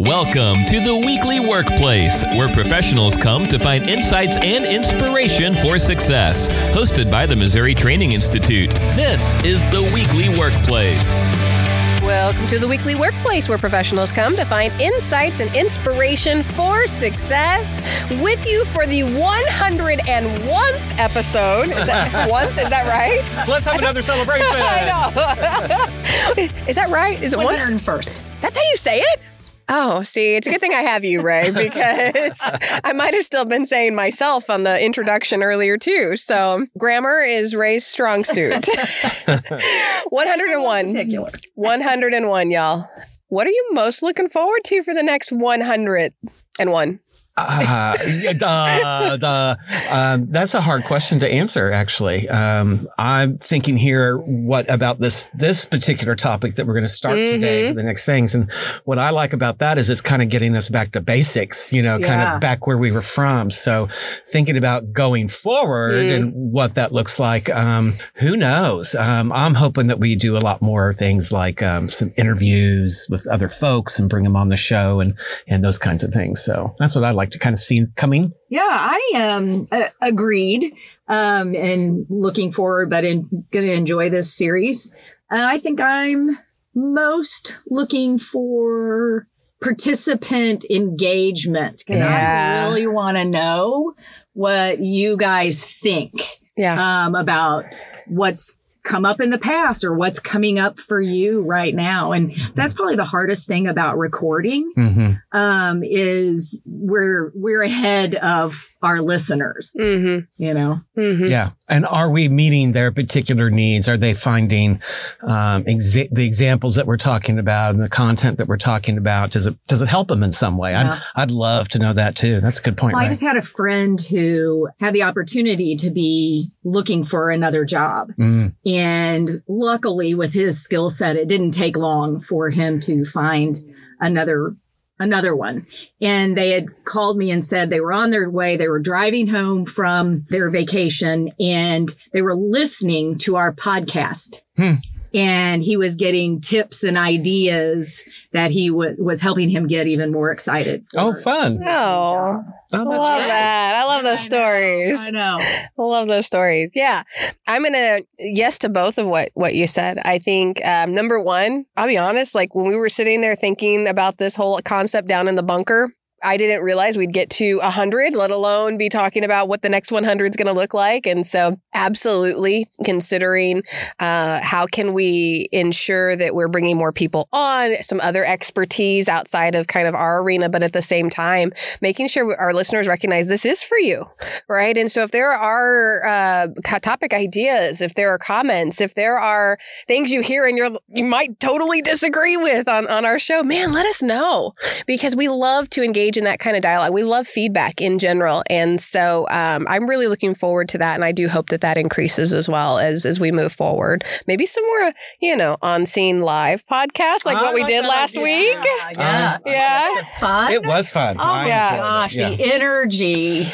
Welcome to the Weekly Workplace, where professionals come to find insights and inspiration for success. Hosted by the Missouri Training Institute, this is the Weekly Workplace. Welcome to the Weekly Workplace, where professionals come to find insights and inspiration for success. With you for the 101th episode. Is that one? Is that right? Let's have another celebration. I know. Is that right? Is it one? 101st. That's how you say it? Oh, see, it's a good thing I have you, Rae, because I might have still been saying myself on the introduction earlier, too. So, grammar is Rae's strong suit. 101. Particular. 101, y'all. What are you most looking forward to for the next 101? Uh, uh, um, that's a hard question to answer. Actually, um, I'm thinking here, what about this this particular topic that we're going to start today for the next things? And what I like about that is it's kind of getting us back to basics. You know, kind of back where we were from. So thinking about going forward and what that looks like. Um, who knows? Um, I'm hoping that we do a lot more things like um, some interviews with other folks and bring them on the show and and those kinds of things. So that's what I like to kind of see coming. Yeah, I um uh, agreed. Um, and looking forward, but in, gonna enjoy this series. Uh, I think I'm most looking for participant engagement because Yeah. I really want to know what you guys think Yeah. um, about what's come up in the past or what's coming up for you right now. And that's probably the hardest thing about recording Mm-hmm. um, is we're we're ahead of our listeners. Mm You know, hmm. Mm hmm. Yeah. And are we meeting their particular needs? Are they finding um, exa- the examples that we're talking about and the content that we're talking about? Does it does it help them in some way? Yeah. I'd, I'd love to know that too. That's a good point. well, I just had a friend who had the opportunity to be looking for another job. Mm, And luckily, with his skill set, it didn't take long for him to find another another one. And they had called me and said they were on their way. They were driving home from their vacation and they were listening to our podcast. Hmm. And he was getting tips and ideas that he w- was helping him get even more excited. for oh, his fun! new Oh. I love great. that. I love those I know, stories. I know. I love those stories. Yeah. I'm going to yes to both of what, what you said. I think, um, number one, I'll be honest, like when we were sitting there thinking about this whole concept down in the bunker, I didn't realize we'd get to 100, let alone be talking about what the next 100 is going to look like. And so, absolutely considering uh, how can we ensure that we're bringing more people on, some other expertise outside of kind of our arena, but at the same time, making sure our listeners recognize this is for you, right? And so, if there are uh, topic ideas, if there are comments, if there are things you hear and you're you might totally disagree with on on our show, man, let us know because we love to engage in that kind of dialogue. We love feedback in general, and so um, I'm really looking forward to that, and I do hope that that increases as well as as we move forward. Maybe some more, you know, on scene live podcast like I what we did last idea. week. Yeah. Yeah. Fun. It was fun. Oh I my Yeah. gosh, Yeah. the energy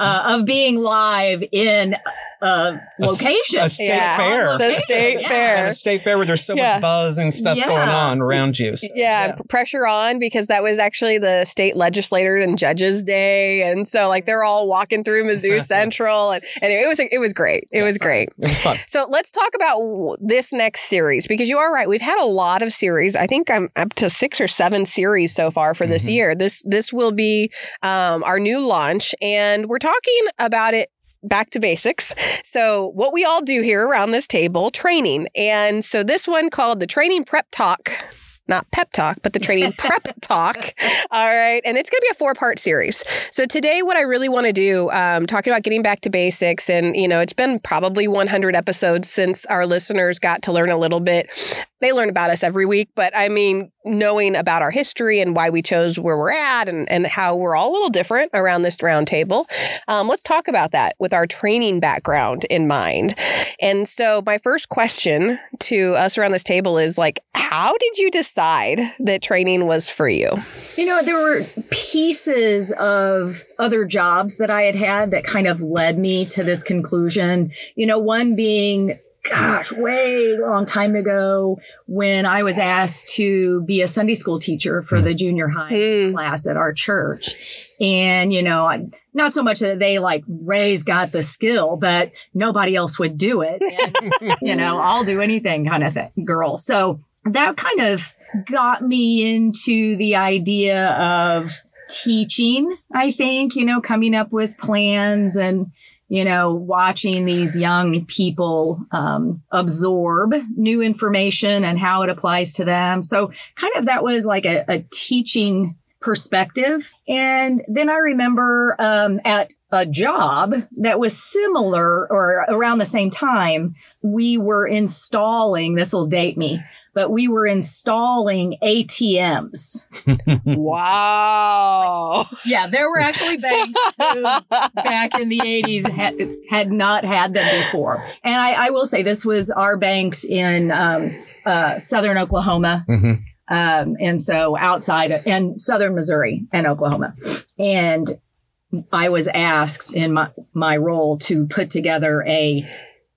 uh, of being live in a A s- location. a state Yeah. fair. The state Yeah. fair. At a state fair where there's so Yeah. much buzz and stuff going on around you. So, yeah, p- pressure on because that was actually the state legislator and judges day, and so like they're all walking through Mizzou Central, and, and it was it was great. It was great. It was fun. So let's talk about this next series because you are right. We've had a lot of series. I think I'm up to six or seven series so far for this Mhm. year. This this will be um, our new launch, and we're talking about it back to basics. So what we all do here around this table, training, and so this one called the Training Prep Talk. Not pep talk, but the training prep talk. All right. And it's going to be a four part series. So today, what I really want to do, um, talking about getting back to basics, and, you know, it's been probably 100 episodes since our listeners got to learn a little bit. They learn about us every week, but I mean, knowing about our history and why we chose where we're at and, and how we're all a little different around this round table. Um, let's talk about that with our training background in mind. And so, my first question to us around this table is like, how did you decide that training was for you? You know, there were pieces of other jobs that I had had that kind of led me to this conclusion. You know, one being gosh, way long time ago when I was asked to be a Sunday school teacher for the junior high Hmm. class at our church. And, you know, I, not so much that they like Rae's got the skill, but nobody else would do it. And, you know, I'll do anything kind of thing, girl. So that kind of got me into the idea of teaching, I think, you know, coming up with plans and, you know, watching these young people um, absorb new information and how it applies to them. So, kind of that was like a, a teaching perspective. And then I remember um, at a job that was similar or around the same time, we were installing, this will date me, but we were installing ATMs. wow. Yeah, there were actually banks who back in the 80s had, had not had them before. And I, I will say this was our banks in um, uh, southern Oklahoma. hmm Um, and so outside of, and southern Missouri and Oklahoma. And I was asked in my, my role to put together a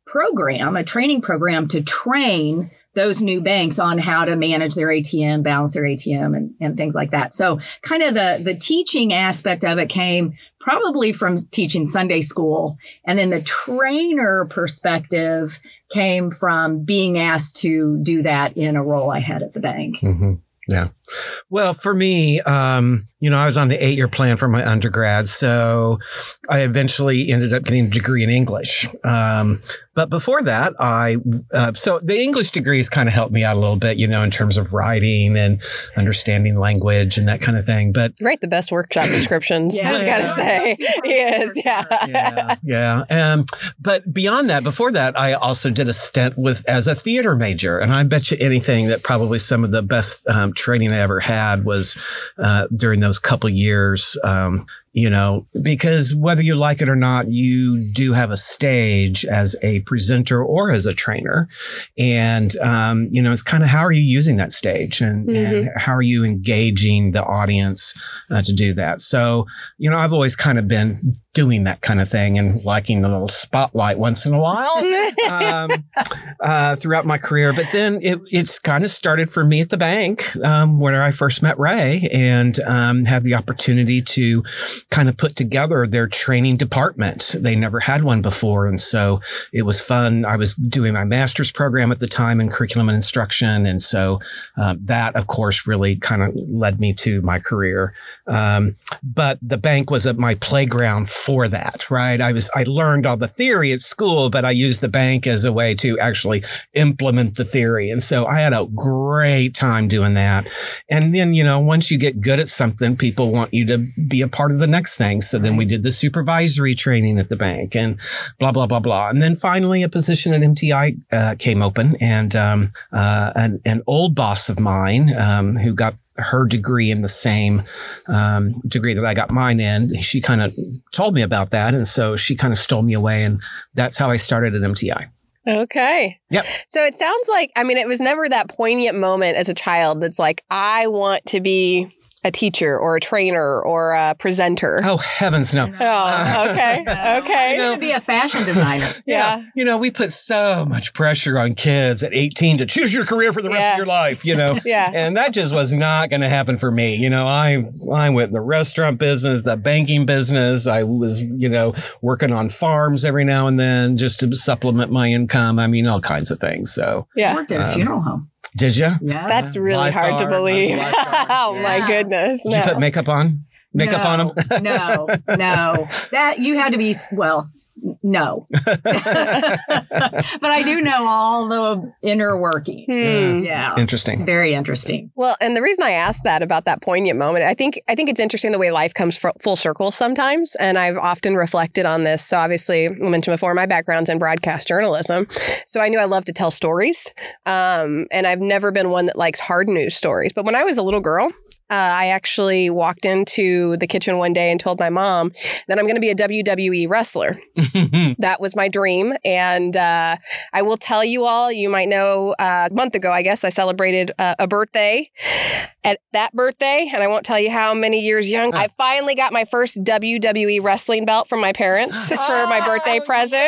program, a training program to train those new banks on how to manage their ATM, balance their ATM and, and things like that. So kind of the, the teaching aspect of it came probably from teaching Sunday school. And then the trainer perspective came from being asked to do that in a role I had at the bank. hmm Yeah. Well, for me, um, you know, I was on the eight year plan for my undergrad. So I eventually ended up getting a degree in English. Um, but before that, I, uh, so the English degrees kind of helped me out a little bit, you know, in terms of writing and understanding language and that kind of thing. But Write the best workshop descriptions. Yeah. I just gotta Yeah. say, he is. Yeah. yeah, yeah. Um, but beyond that, before that, I also did a stint with as a theater major, and I bet you anything that probably some of the best um, training I ever had was uh, during those couple years. Um, you know, because whether you like it or not, you do have a stage as a presenter or as a trainer. And, um, you know, it's kind of how are you using that stage and, and how are you engaging the audience uh, to do that? So, you know, I've always kind of been doing that kind of thing and liking the little spotlight once in a while um, uh, throughout my career. But then it, it's kind of started for me at the bank um, where I first met Rae and um, had the opportunity to kind of put together their training department. They never had one before. And so it was fun. I was doing my master's program at the time in curriculum and instruction. And so uh, that, of course, really kind of led me to my career. Um, but the bank was at my playground for that, right? I was, I learned all the theory at school, but I used the bank as a way to actually implement the theory. And so I had a great time doing that. And then, you know, once you get good at something, people want you to be a part of the next thing. So then we did the supervisory training at the bank and blah, blah, blah, blah. And then finally a position at MTI uh, came open and um, uh, an, an old boss of mine um, who got her degree in the same um, degree that I got mine in. She kind of told me about that. And so she kind of stole me away. And that's how I started at MTI. Okay. Yep. So it sounds like, I mean, it was never that poignant moment as a child that's like, I want to be a teacher or a trainer or a presenter. Oh, heavens no. Oh, okay. Okay. I'm going to be a fashion designer. Yeah. You know, we put so much pressure on kids at 18 to choose your career for the rest Yeah. of your life, you know. Yeah. And that just was not going to happen for me. You know, I I went in the restaurant business, the banking business. I was, you know, working on farms every now and then just to supplement my income. I mean, all kinds of things. So, I Yeah. worked at a Um, fuel home. Did you? Yeah. That's really hard to believe. lifeguard. oh my goodness. Did you put makeup on? Makeup on them? no, no. That you had to be well. N- No, but I do know all the inner working. Hmm. Yeah, Interesting. very interesting. Well, and the reason I asked that about that poignant moment, I think I think it's interesting the way life comes fr- full circle sometimes, and I've often reflected on this. So obviously, I mentioned before, my background's in broadcast journalism, so I knew I love to tell stories, um, and I've never been one that likes hard news stories. But when I was a little girl. Uh, I actually walked into the kitchen one day and told my mom that I'm going to be a WWE wrestler. that was my dream. And uh, I will tell you all, you might know uh, a month ago, I guess, I celebrated uh, a birthday. At that birthday, and I won't tell you how many years young, I finally got my first WWE wrestling belt from my parents for my birthday Oh, present.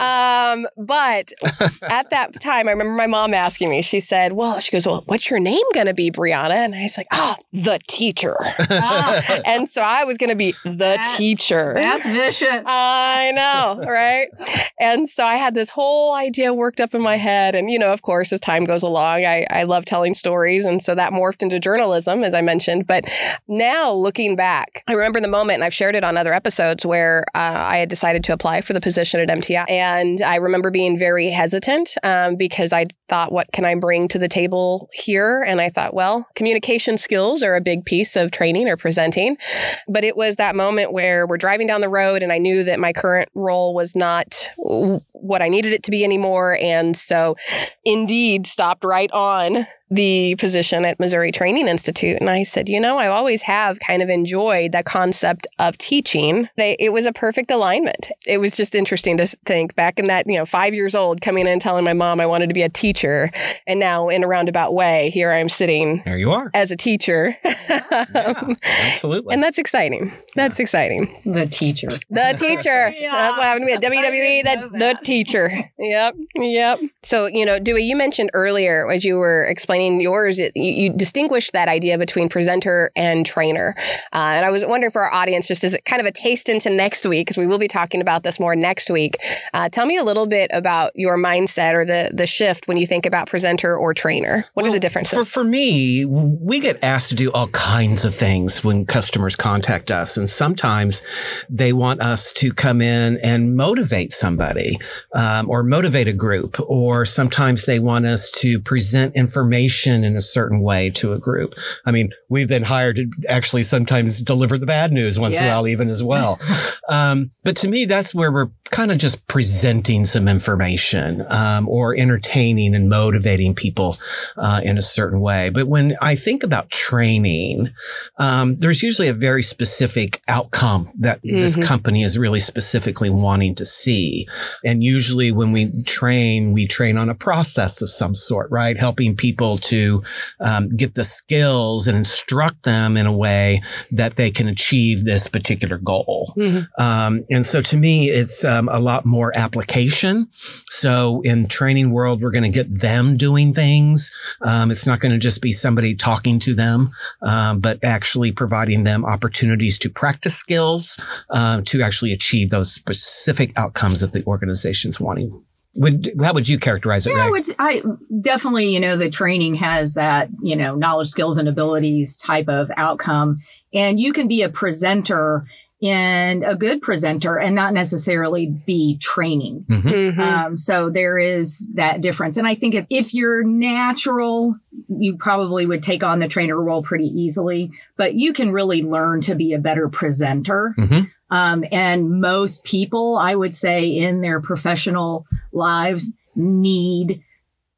Um, but at that time, I remember my mom asking me, she said, Well, she goes, Well, what's your name going to be, Bryana? And I was like, ah, the teacher. Ah, and so I was going to be the That's- teacher. that's vicious. I know, right? And so I had this whole idea worked up in my head. And, you know, of course, as time goes along, I, I love telling stories. And so that morphed into journalism, as I mentioned. But now looking back, I remember the moment, and I've shared it on other episodes, where uh, I had decided to apply for the position at MTI. And I remember being very hesitant um, because I thought, what can I bring to the table here? And I thought, well, communication skills are a big piece of training or presenting. But it was that moment where we're driving down the road and I knew that my current role was not what I needed it to be anymore. And so indeed stopped right on the position at Missouri Training Institute. And I said, you know, I always have kind of enjoyed that concept of teaching. It it was a perfect alignment. It was just interesting to think back in that, you know, five years old, coming in and telling my mom I wanted to be a teacher. And now in a roundabout way, here I am sitting There you are. as a teacher. Yeah, um, absolutely. and that's exciting. That's exciting. the teacher. The teacher. Yeah. That's what happened to me at I WWE. didn't That the teacher. Yep. Yep. So you know, Dewey, you mentioned earlier as you were explaining yours, it, you, you distinguished that idea between presenter and trainer. Uh, and I was wondering for our audience, just as kind of a taste into next week, because we will be talking about this more next week. Uh, tell me a little bit about your mindset or the the shift when you think about presenter or trainer. What are the For, differences? for me, we get asked to do all kinds of things when customers contact us. And sometimes they want us to come in and motivate somebody um, or motivate a group. Or sometimes they want us to present information in a certain way to a group. I mean, we've been hired to actually sometimes deliver the bad news once in a while, even as well. um, but to me, that's where we're kind of just presenting some information um, or entertaining and motivating people uh, in a certain way. But when I think about training, um, there's usually a very specific outcome that this Mhm. company is really specifically wanting to see. And usually when we train, we train on a process of some sort, right? Helping people to um, get the skills and instruct them in a way that they can achieve this particular goal. Mhm. Um, and so to me, it's um, a lot more application. So in training world, we're going to get them doing things. Um, it's not going to just be somebody talking to them, um, but actually providing them opportunities to practice skills uh, to actually achieve those specific outcomes that the organization's wanting. Would, how would you characterize it, Yeah, I would. I definitely, you know, the training has that, you know, knowledge, skills, and abilities type of outcome, and you can be a presenter and a good presenter and not necessarily be training. Mhm. Mhm. Um, so there is that difference. And I think if, if you're natural, you probably would take on the trainer role pretty easily, but you can really learn to be a better presenter. Mhm. Um, and most people, I would say, in their professional lives need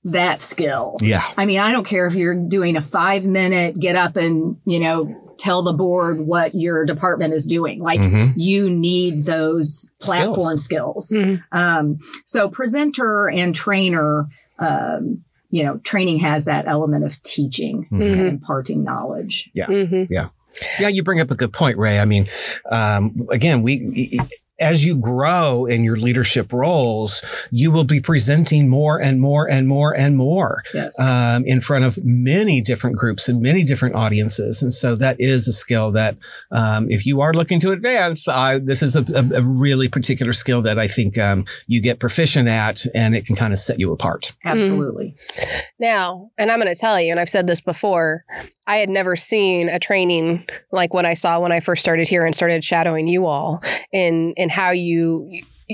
that skill. Yeah. I mean, I don't care if you're doing a five minute get up and, you know, tell the board what your department is doing. Like Mhm. you need those platform skills. Mhm. Um, so presenter and trainer, um, you know, training has that element of teaching Mhm. and Mhm. imparting knowledge. Mhm. Yeah, Yeah. you bring up a good point, Rae. I mean, um, again, we as you grow in your leadership roles, you will be presenting more and more and more and more Yes. um, in front of many different groups and many different audiences. And so that is a skill that, um, if you are looking to advance, I, this is a, a, a really particular skill that I think um, you get proficient at, and it can kind of set you apart. Absolutely. Now, and I'm going to tell you, and I've said this before, I had never seen a training like what I saw when I first started here and started shadowing you all in in how you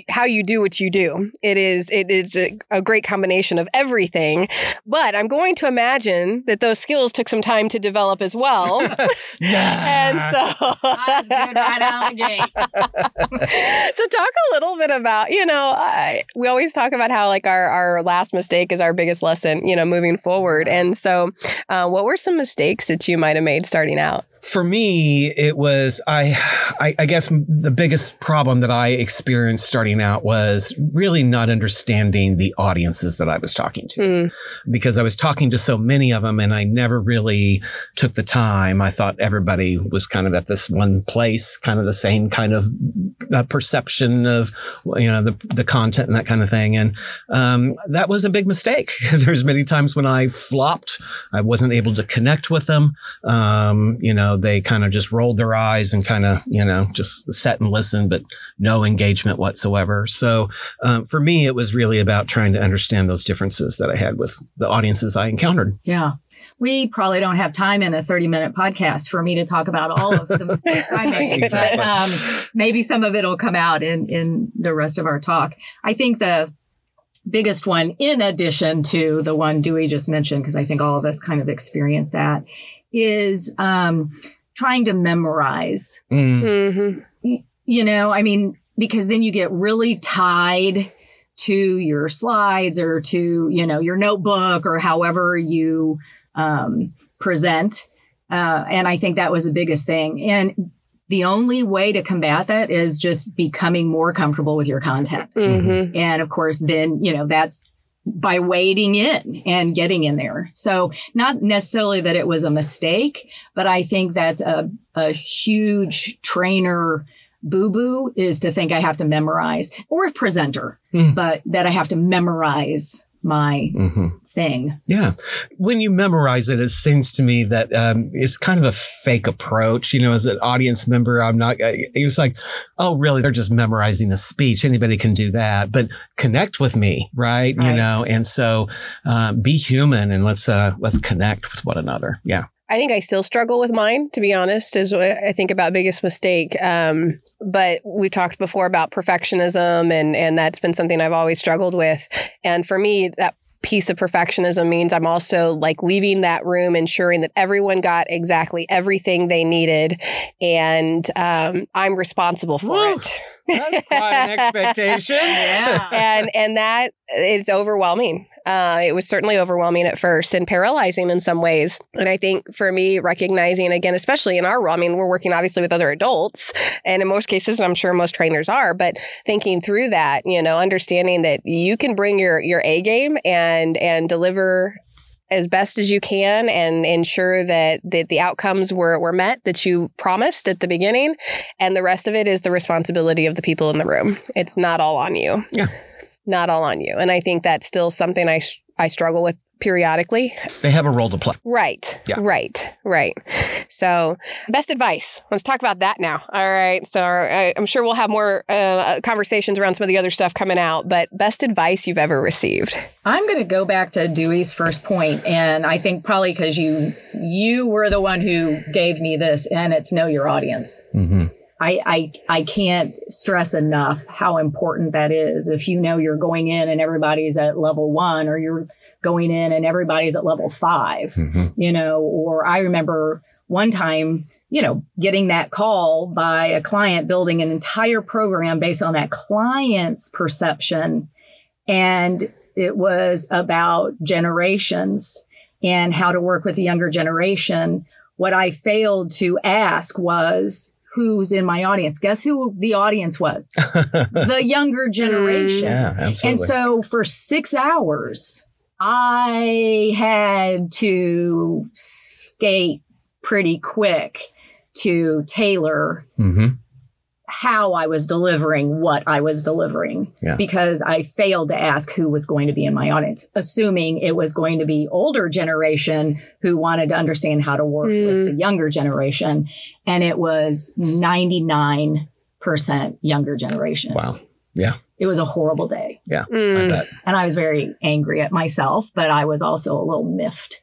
how you do what you do. It is it is a, a great combination of everything. But I'm going to imagine that those skills took some time to develop as well. and so right out of the gate. so talk a little bit about you know I, we always talk about how like our, our last mistake is our biggest lesson you know moving forward and so uh, what were some mistakes that you might have made starting out For me, it was I, I I guess the biggest problem that I experienced starting out was really not understanding the audiences that I was talking to Mm, because I was talking to so many of them and I never really took the time. I thought everybody was kind of at this one place, kind of the same kind of uh, perception of you know the the content and that kind of thing. And um, that was a big mistake. There's many times when I flopped. I wasn't able to connect with them. Um, you know, they kind of just rolled their eyes and kind of you know just sat and listened, but no engagement whatsoever. So um, for me, it was really about trying to understand those differences that I had with the audiences I encountered. Yeah. We probably don't have time in a 30 minute podcast for me to talk about all of the mistakes I made, Exactly. but um, maybe some of it will come out in, in the rest of our talk. I think the biggest one, in addition to the one Dewey just mentioned, because I think all of us kind of experienced that, is um, trying to memorize Mm. mhm. you know, I mean, because then you get really tied to your slides or to, you know, your notebook or however you um, present. Uh, and I think that was the biggest thing. And the only way to combat that is just becoming more comfortable with your content. Mhm. And of course, then, you know, that's by wading in and getting in there. So not necessarily that it was a mistake, but I think that's a, a huge trainer boo boo is to think I have to memorize or a presenter, Hmm. but that I have to memorize my hmm thing. Yeah. When you memorize it, it seems to me that um, it's kind of a fake approach. You know, as an audience member, I'm not, it was like, oh, really? They're just memorizing a speech. Anybody can do that. But connect with me, right? You know, and so uh, be human and let's, uh, let's connect with one another. Yeah. I think I still struggle with mine, to be honest, is what I think about biggest mistake. Um, but we talked before about perfectionism, and and that's been something I've always struggled with. And for me, that piece of perfectionism means I'm also like leaving that room, ensuring that everyone got exactly everything they needed, and um, I'm responsible for Woo. it. That's quite an expectation. Yeah. and and that it's overwhelming. Uh, it was certainly overwhelming at first and paralyzing in some ways. And I think for me, recognizing again, especially in our role, I mean, we're working obviously with other adults, and in most cases, I'm sure most trainers are, but thinking through that, you know, understanding that you can bring your your A game and and deliver as best as you can and ensure that, that the outcomes were, were met that you promised at the beginning. And the rest of it is the responsibility of the people in the room. It's not all on you. Yeah. Not all on you. And I think that's still something I, I struggle with periodically. They have a role to play. Right. Yeah. Right. Right. So, best advice. Let's talk about that now. All right. So, I, I'm sure we'll have more uh, conversations around some of the other stuff coming out, but best advice you've ever received. I'm going to go back to Dewey's first point, and I think probably because you you were the one who gave me this, and it's know your audience. Mm-hmm. I, I I can't stress enough how important that is. If you know you're going in and everybody's at level one, or you're going in and everybody's at level 5 Mm-hmm. you know, or I remember one time, you know, getting that call by a client building an entire program based on that client's perception. And it was about generations and how to work with the younger generation. What I failed to ask was, who's in my audience? Guess who the audience was? the younger generation. yeah, absolutely. And so for six hours, I had to skate pretty quick to tailor mm-hmm. How I was delivering what I was delivering Yeah. because I failed to ask who was going to be in my audience, assuming it was going to be older generation who wanted to understand how to work with the younger generation. And it was 99% younger generation. Wow. Yeah. It was a horrible day. Yeah. Mm. bet. And I was very angry at myself, but I was also a little miffed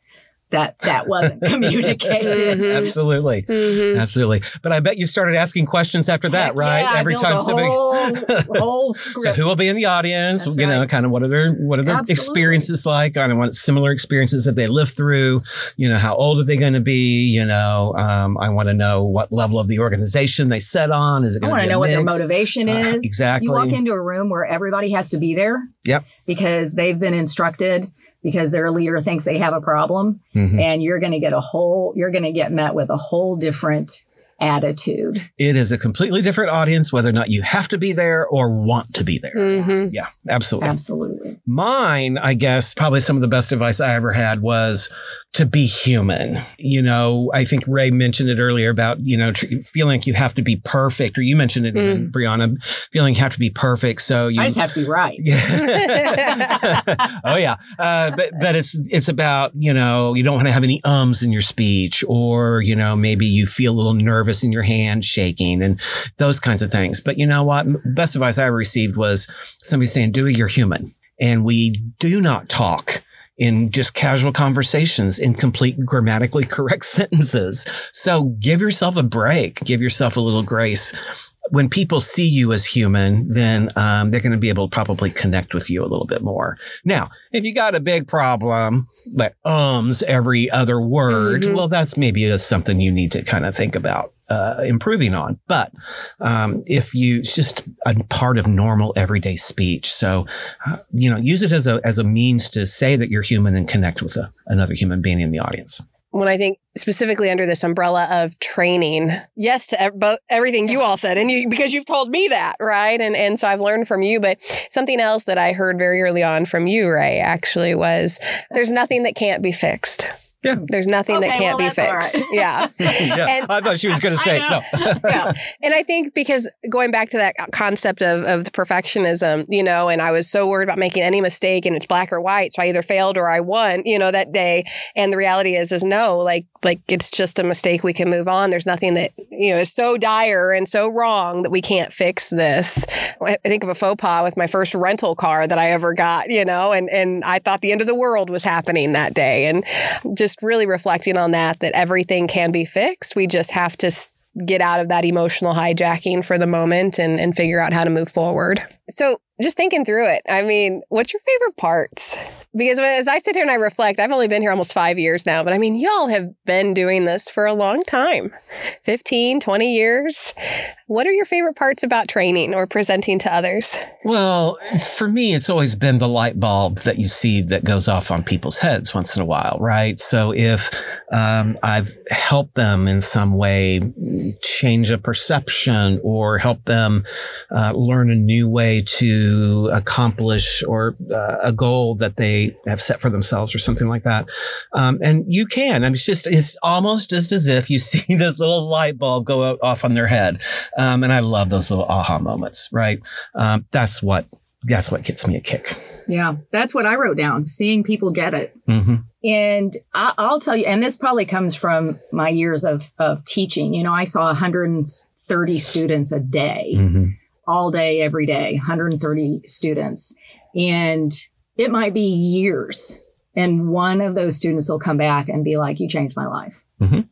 that that wasn't communicated. Mhm. Absolutely. Mhm. Absolutely. But I bet you started asking questions after that, Heck right? yeah, Every built time a somebody whole, whole So who will be in the audience? That's you know, kind of what are their what are their Absolutely. experiences like? I want similar experiences that they lived through. You know, how old are they going to be? You know, um, I want to know what level of the organization they set on. Is it I going want to to be a know what their mix? motivation Uh, is. exactly. You walk into a room where everybody has to be there. Yep. Because they've been instructed because their leader thinks they have a problem Mhm. and you're going to get a whole you're going to get met with a whole different attitude. It is a completely different audience, whether or not you have to be there or want to be there. Mhm. Yeah, absolutely. Absolutely. Mine, I guess, probably some of the best advice I ever had was to be human. You know, I think Rae mentioned it earlier about, you know, tr- feeling like you have to be perfect, or you mentioned it, even, Bryana, feeling you have to be perfect. So you. I just have to be right. Yeah. oh yeah, uh, but but it's it's about you know you don't want to have any ums in your speech, or you know maybe you feel a little nervous in your hand shaking and those kinds of things. But you know what? Best advice I ever received was somebody saying, "Dewey, you're human, and we do not talk." In just casual conversations, in complete grammatically correct sentences. So give yourself a break, give yourself a little grace when people see you as human, then um, they're going to be able to probably connect with you a little bit more. Now, if you got a big problem like ums every other word, Mhm. well, that's maybe a, something you need to kind of think about uh, improving on. But um, if you, it's just a part of normal everyday speech. So, uh, you know, use it as a as a means to say that you're human and connect with a, another human being in the audience. When I think specifically under this umbrella of training, yes to ev- everything you all said, and you because you've told me that, right? And and so I've learned from you. But something else that I heard very early on from you, Rae, actually was there's nothing that can't be fixed. Yeah. There's nothing that can't well, be fixed. right. Yeah. yeah, And- I thought she was going to say no. Yeah. And I think because going back to that concept of, of the perfectionism, you know, and I was so worried about making any mistake and it's black or white. So I either failed or I won, you know, that day. And the reality is, is no, like, like it's just a mistake. We can move on. There's nothing that, you know, is so dire and so wrong that we can't fix this. I think of a faux pas with my first rental car that I ever got, you know, and, and I thought the end of the world was happening that day. And just really reflecting on that, that everything can be fixed. We just have to get out of that emotional hijacking for the moment and, and figure out how to move forward. So, just thinking through it, I mean, what's your favorite parts? Because as I sit here and I reflect, I've only been here almost five years now, but I mean, y'all have been doing this for a long time 15, 20 years. What are your favorite parts about training or presenting to others? Well, for me, it's always been the light bulb that you see that goes off on people's heads once in a while, right? So if um, I've helped them in some way change a perception or help them uh, learn a new way to accomplish or uh, a goal that they have set for themselves or something like that. Um, and you can, I mean, it's just, it's almost just as if you see this little light bulb go out, off on their head. Um, and I love those little aha moments, right? Um, that's what that's what gets me a kick. Yeah. That's what I wrote down, seeing people get it. Mm-hmm. And I, I'll tell you, and this probably comes from my years of, of teaching. You know, I saw 130 students a day, Mm-hmm. All day, every day, 130 students. And it might be years. And one of those students will come back and be like, You changed my life. Mhm.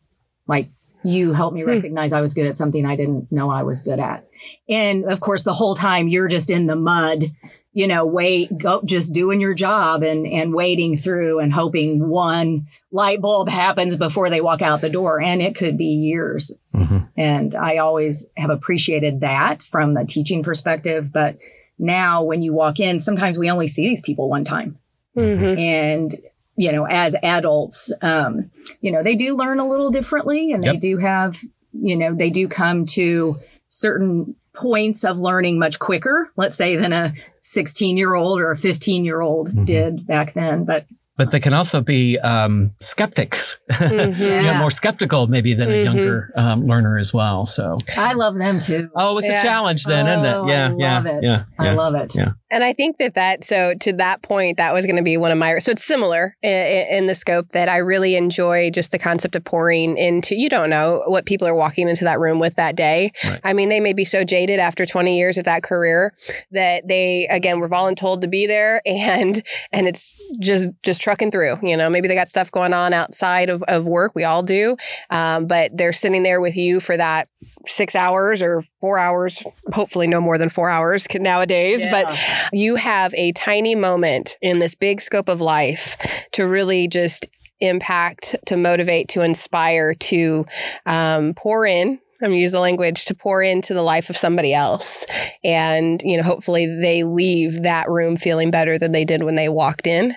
Like, you helped me Hmm. recognize I was good at something I didn't know I was good at. And of course, the whole time you're just in the mud, you know, wait, go, just doing your job and, and wading through and hoping one light bulb happens before they walk out the door. And it could be years. Mm-hmm. And I always have appreciated that from the teaching perspective. But now when you walk in, sometimes we only see these people one time. Mm-hmm. And, you know, as adults, um, you know, they do learn a little differently and they do have, you know, they do come to certain points of learning much quicker, let's say, than a 16 year old or a 15 year old Mhm. did back then. But But they can also be um, skeptics. Mhm. yeah, Yeah. more skeptical maybe than Mhm. a younger um, learner as well. So, I love them too. oh, it's Yeah. a challenge then, Oh, isn't it? Yeah, I yeah, love it. yeah, I yeah. love it. Yeah. And I think that that, so to that point, that was going to be one of my, so it's similar in, in the scope that I really enjoy just the concept of pouring into, you don't know what people are walking into that room with that day. Right. I mean, they may be so jaded after 20 years of that career that they, again, were voluntold to be there and, and it's just, just trucking through. You know, maybe they got stuff going on outside of, of work. We all do. Um, but they're sitting there with you for that six hours or four hours, hopefully no more than four hours nowadays. Yeah. But you have a tiny moment in this big scope of life to really just impact, to motivate, to inspire, to um, pour in. I'm gonna use the language to pour into the life of somebody else. And, you know, hopefully they leave that room feeling better than they did when they walked in.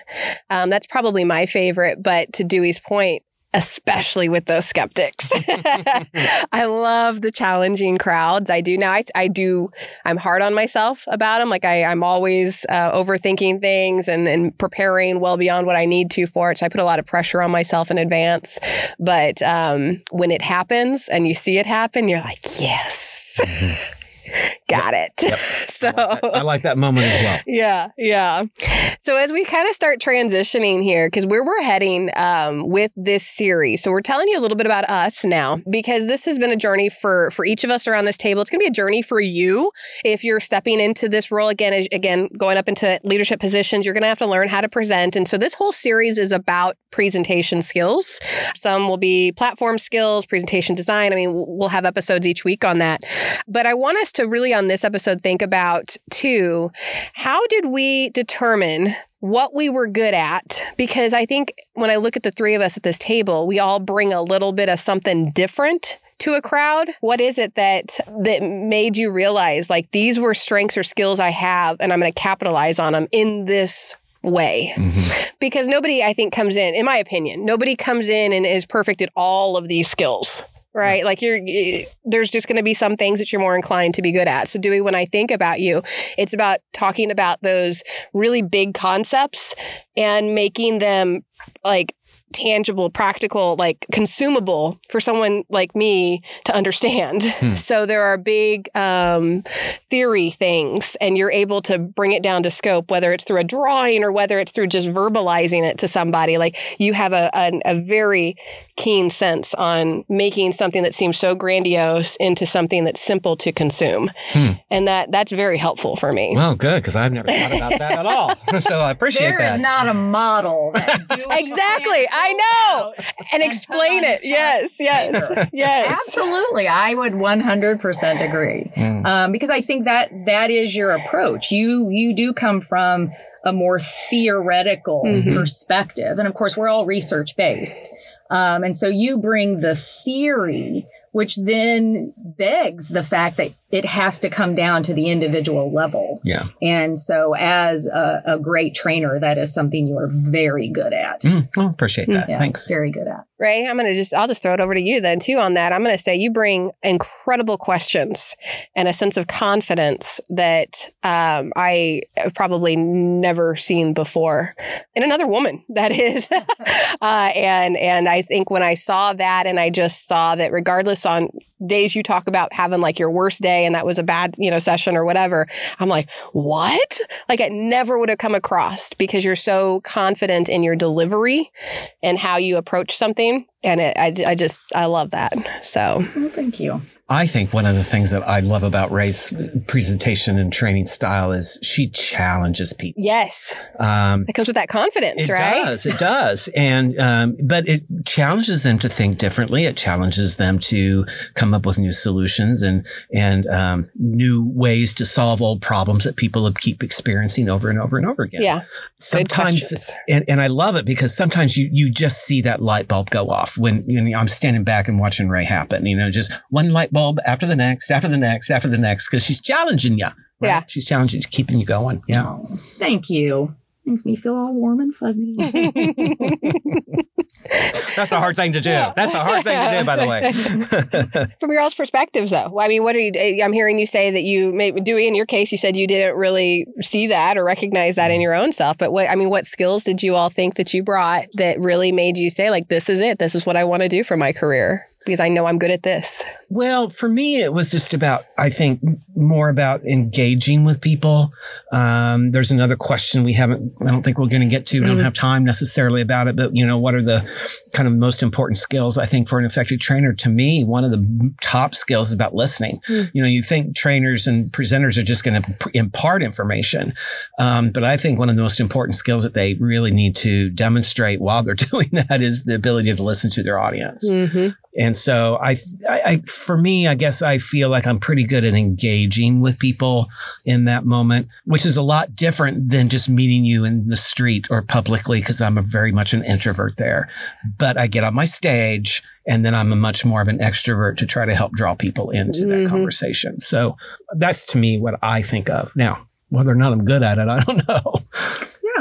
Um, that's probably my favorite. But to Dewey's point, especially with those skeptics. I love the challenging crowds. I do now. I, I do. I'm hard on myself about them. Like I, I'm always uh, overthinking things and, and preparing well beyond what I need to for it. So I put a lot of pressure on myself in advance. But um, when it happens and you see it happen, you're like, yes. Got it. so I like that moment as well. yeah, yeah. So as we kind of start transitioning here, because where we're heading um, with this series, so we're telling you a little bit about us now, because this has been a journey for for each of us around this table. It's going to be a journey for you if you're stepping into this role again. as- Again, going up into leadership positions, you're going to have to learn how to present. And so this whole series is about presentation skills. Some will be platform skills, presentation design. I mean, we'll have episodes each week on that. But I want us to really on this episode think about too, how did we determine what we were good at? Because I think when I look at the three of us at this table, we all bring a little bit of something different to a crowd. What is it that that made you realize like these were strengths or skills i have and i'm going to capitalize on them in this way? Mm-hmm. Because nobody i think comes in in my opinion nobody comes in and is perfect at all of these skills right? Like you're there's just going to be some things that you're more inclined to be good at. So dewey when i think about you it's about talking about those really big concepts and making them like tangible practical like consumable for someone like me to understand so there are big um, theory things and you're able to bring it down to scope whether it's through a drawing or whether it's through just verbalizing it to somebody like you have a, a, a very keen sense on making something that seems so grandiose into something that's simple to consume Hmm. and that that's very helpful for me Well, good because I've never thought about that at all. so I appreciate There is that. There is not a model. that Exactly, can I know. out and explain it yes yes yes Absolutely, I would 100% agree. Mm. Um, because I think that that is your approach. You you do come from a more theoretical Mhm. perspective, and of course, we're all research based. Um, and so you bring the theory, which then begs the fact that it has to come down to the individual level. Yeah. And so, as a, a great trainer, that is something you are very good at. Mm, well, appreciate that. Yeah, Thanks. very good at. Rae, I'm going to just, I'll just throw it over to you then too on that. I'm going to say you bring incredible questions and a sense of confidence that um, I have probably never seen before in another woman, that is. uh, and, and I think when I saw that and I just saw that regardless on days you talk about having like your worst day and that was a bad, you know, session or whatever, I'm like, what? Like I never would have come across because you're so confident in your delivery and how you approach something. And it, I, I just, I love that. So, Well, thank you. I think one of the things that I love about Rae's presentation and training style is she challenges people. yes, Um, it comes with that confidence, it right? does. It does. And, um, but it challenges them to think differently. It challenges them to come up with new solutions and, and, um, new ways to solve old problems that people keep experiencing over and over and over again. Yeah. Sometimes, and, and I love it because sometimes you, you just see that light bulb go off when you know, I'm standing back and watching Rae happen, you know, just one light bulb after the next, after the next, after the next, because she's challenging you. Yeah. She's challenging, keeping you going. Yeah. Oh, thank you. Makes me feel all warm and fuzzy. That's a hard thing to do. That's a hard thing to do, by the way. From your all's perspectives, though, I mean, what are you? eh, I'm hearing you say that you, maybe Dewey, in your case, you said you didn't really see that or recognize that in your own self. But what, I mean, what skills did you all think that you brought that really made you say, like, this is it? This is what I want to do for my career? because I know I'm good at this? Well, for me, it was just about, I think, more about engaging with people. Um, there's another question we haven't, I don't think we're going to get to. We don't have time necessarily about it, but, you know, what are the kind of most important skills, I think, for an effective trainer? To me, one of the top skills is about listening. Hmm. You know, you think trainers and presenters are just going to impart information. Um, but I think one of the most important skills that they really need to demonstrate while they're doing that is the ability to listen to their audience. Mm-hmm. And so I, I, I, for me, I guess I feel like I'm pretty good at engaging with people in that moment, which is a lot different than just meeting you in the street or publicly because I'm a very much an introvert there. But I get on my stage and then I'm a much more of an extrovert to try to help draw people into that Mhm. conversation. So that's to me what I think of. Now, whether or not I'm good at it, I don't know.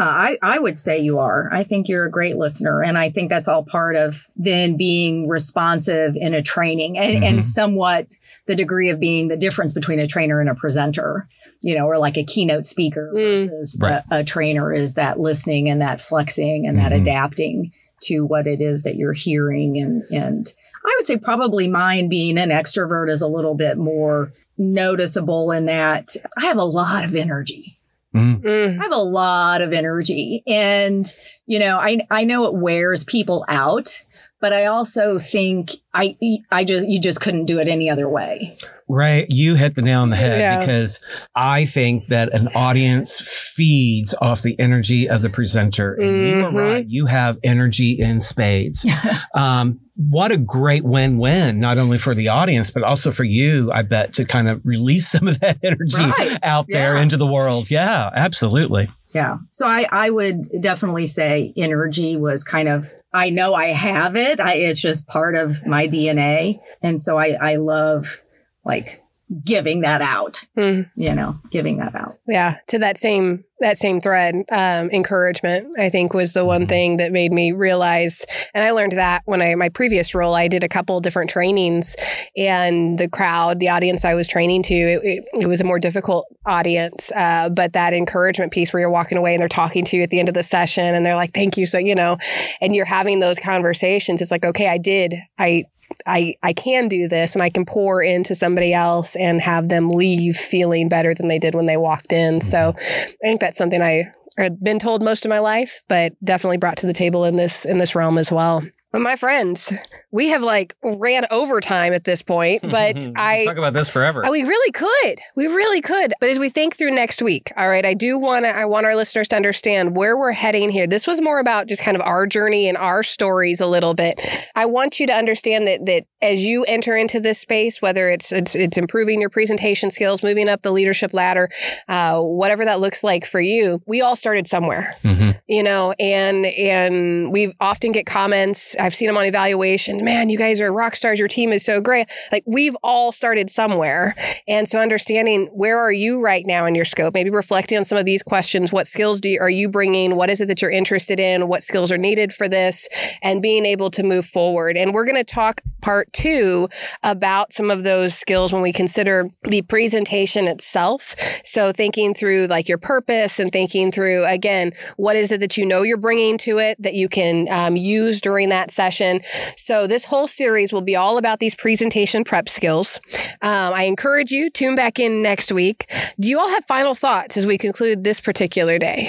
Yeah, I, I would say you are. I think you're a great listener. And I think that's all part of then being responsive in a training and, Mhm. and somewhat the degree of being the difference between a trainer and a presenter, you know, or like a keynote speaker Mm. versus Right. a, a trainer is that listening and that flexing and that Mhm. adapting to what it is that you're hearing. And, and I would say probably mine being an extrovert is a little bit more noticeable in that I have a lot of energy. Mm. I have a lot of energy and you know I I know it wears people out but I also think I I just you just couldn't do it any other way. Right. You hit the nail on the head Yeah. because I think that an audience feeds off the energy of the presenter. And you Mhm. are right. You have energy in spades. um, what a great win win, not only for the audience, but also for you, I bet, to kind of release some of that energy Right. out there into the world. Yeah, absolutely. Yeah. So I I would definitely say energy was kind of I know I have it. I it's just part of my DNA and so I I love like giving that out, Mm. you know, giving that out. Yeah, to that same that same thread, um, encouragement I think was the one Mhm. thing that made me realize, and I learned that when I my previous role, I did a couple different trainings, and the crowd, the audience I was training to, it, it, it was a more difficult audience, uh, but that encouragement piece where you're walking away and they're talking to you at the end of the session, and they're like, "Thank you," so you know, and you're having those conversations. It's like, okay, I did, I I I can do this and I can pour into somebody else and have them leave feeling better than they did when they walked in. So mm-hmm. I think that's something I I've been told most of my life, but definitely brought to the table in this in this realm as well. But my friends, we have like ran overtime at this point, but I talk about this forever. Oh, we really could. We really could. But as we think through next week, all right, I do want to, I want our listeners to understand where we're heading here. This was more about just kind of our journey and our stories a little bit. I want you to understand that, that as you enter into this space, whether it's, it's, it's improving your presentation skills, moving up the leadership ladder, uh, whatever that looks like for you, we all started somewhere Mhm. you know and and we often get comments i've seen them on evaluation. Man you guys are rock stars. Your team is so great. Like we've all started somewhere. And so understanding where are you right now in your scope maybe reflecting on some of these questions. What skills do you, are you bringing? What is it that you're interested in? What skills are needed for this? And being able to move forward. And we're going to talk part two about some of those skills when we consider the presentation itself. So thinking through like your purpose and thinking through again what is it that you know you're bringing to it that you can um, use during that session? So, this whole series will be all about these presentation prep skills. Um, I encourage you, to tune back in next week. Do you all have final thoughts as we conclude this particular day?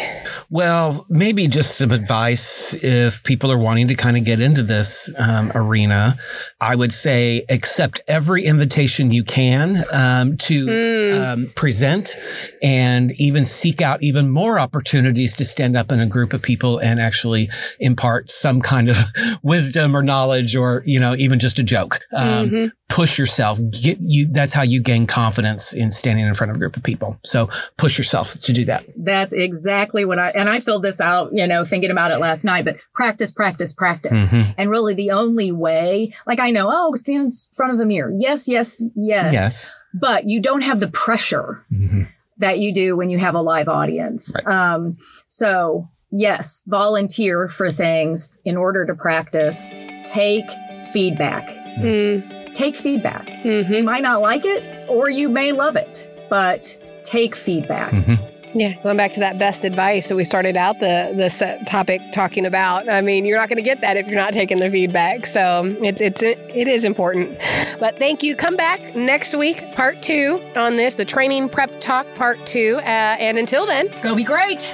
Well, maybe just some advice if people are wanting to kind of get into this um, arena. I would say accept every invitation you can um, to Mm. um, present and even seek out even more opportunities to stand up in a group of people and actually impart some kind of wisdom or knowledge or, you know, even just a joke. Um, Mhm. Push yourself. Get you. That's how you gain confidence in standing in front of a group of people. So push yourself to do that. That's exactly what I and I filled this out, you know, thinking about it last night, but practice, practice, practice. Mhm. And really the only way, like I know, oh, stand in front of a mirror. Yes, yes, yes. Yes. But you don't have the pressure Mhm. that you do when you have a live audience. Right. Um, so yes, volunteer for things in order to practice. Take feedback. Mm, Take feedback. mhm. You might not like it or you may love it, but take feedback. Mhm. Yeah, going back to that best advice that we started out the the set topic talking about. I mean, you're not going to get that if you're not taking the feedback. So it's it's it is important. But thank you. Come back next week, part two on this, the training prep talk part two. Uh, and until then, Go be great.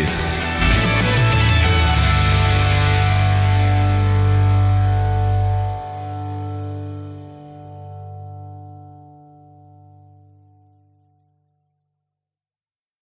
Peace.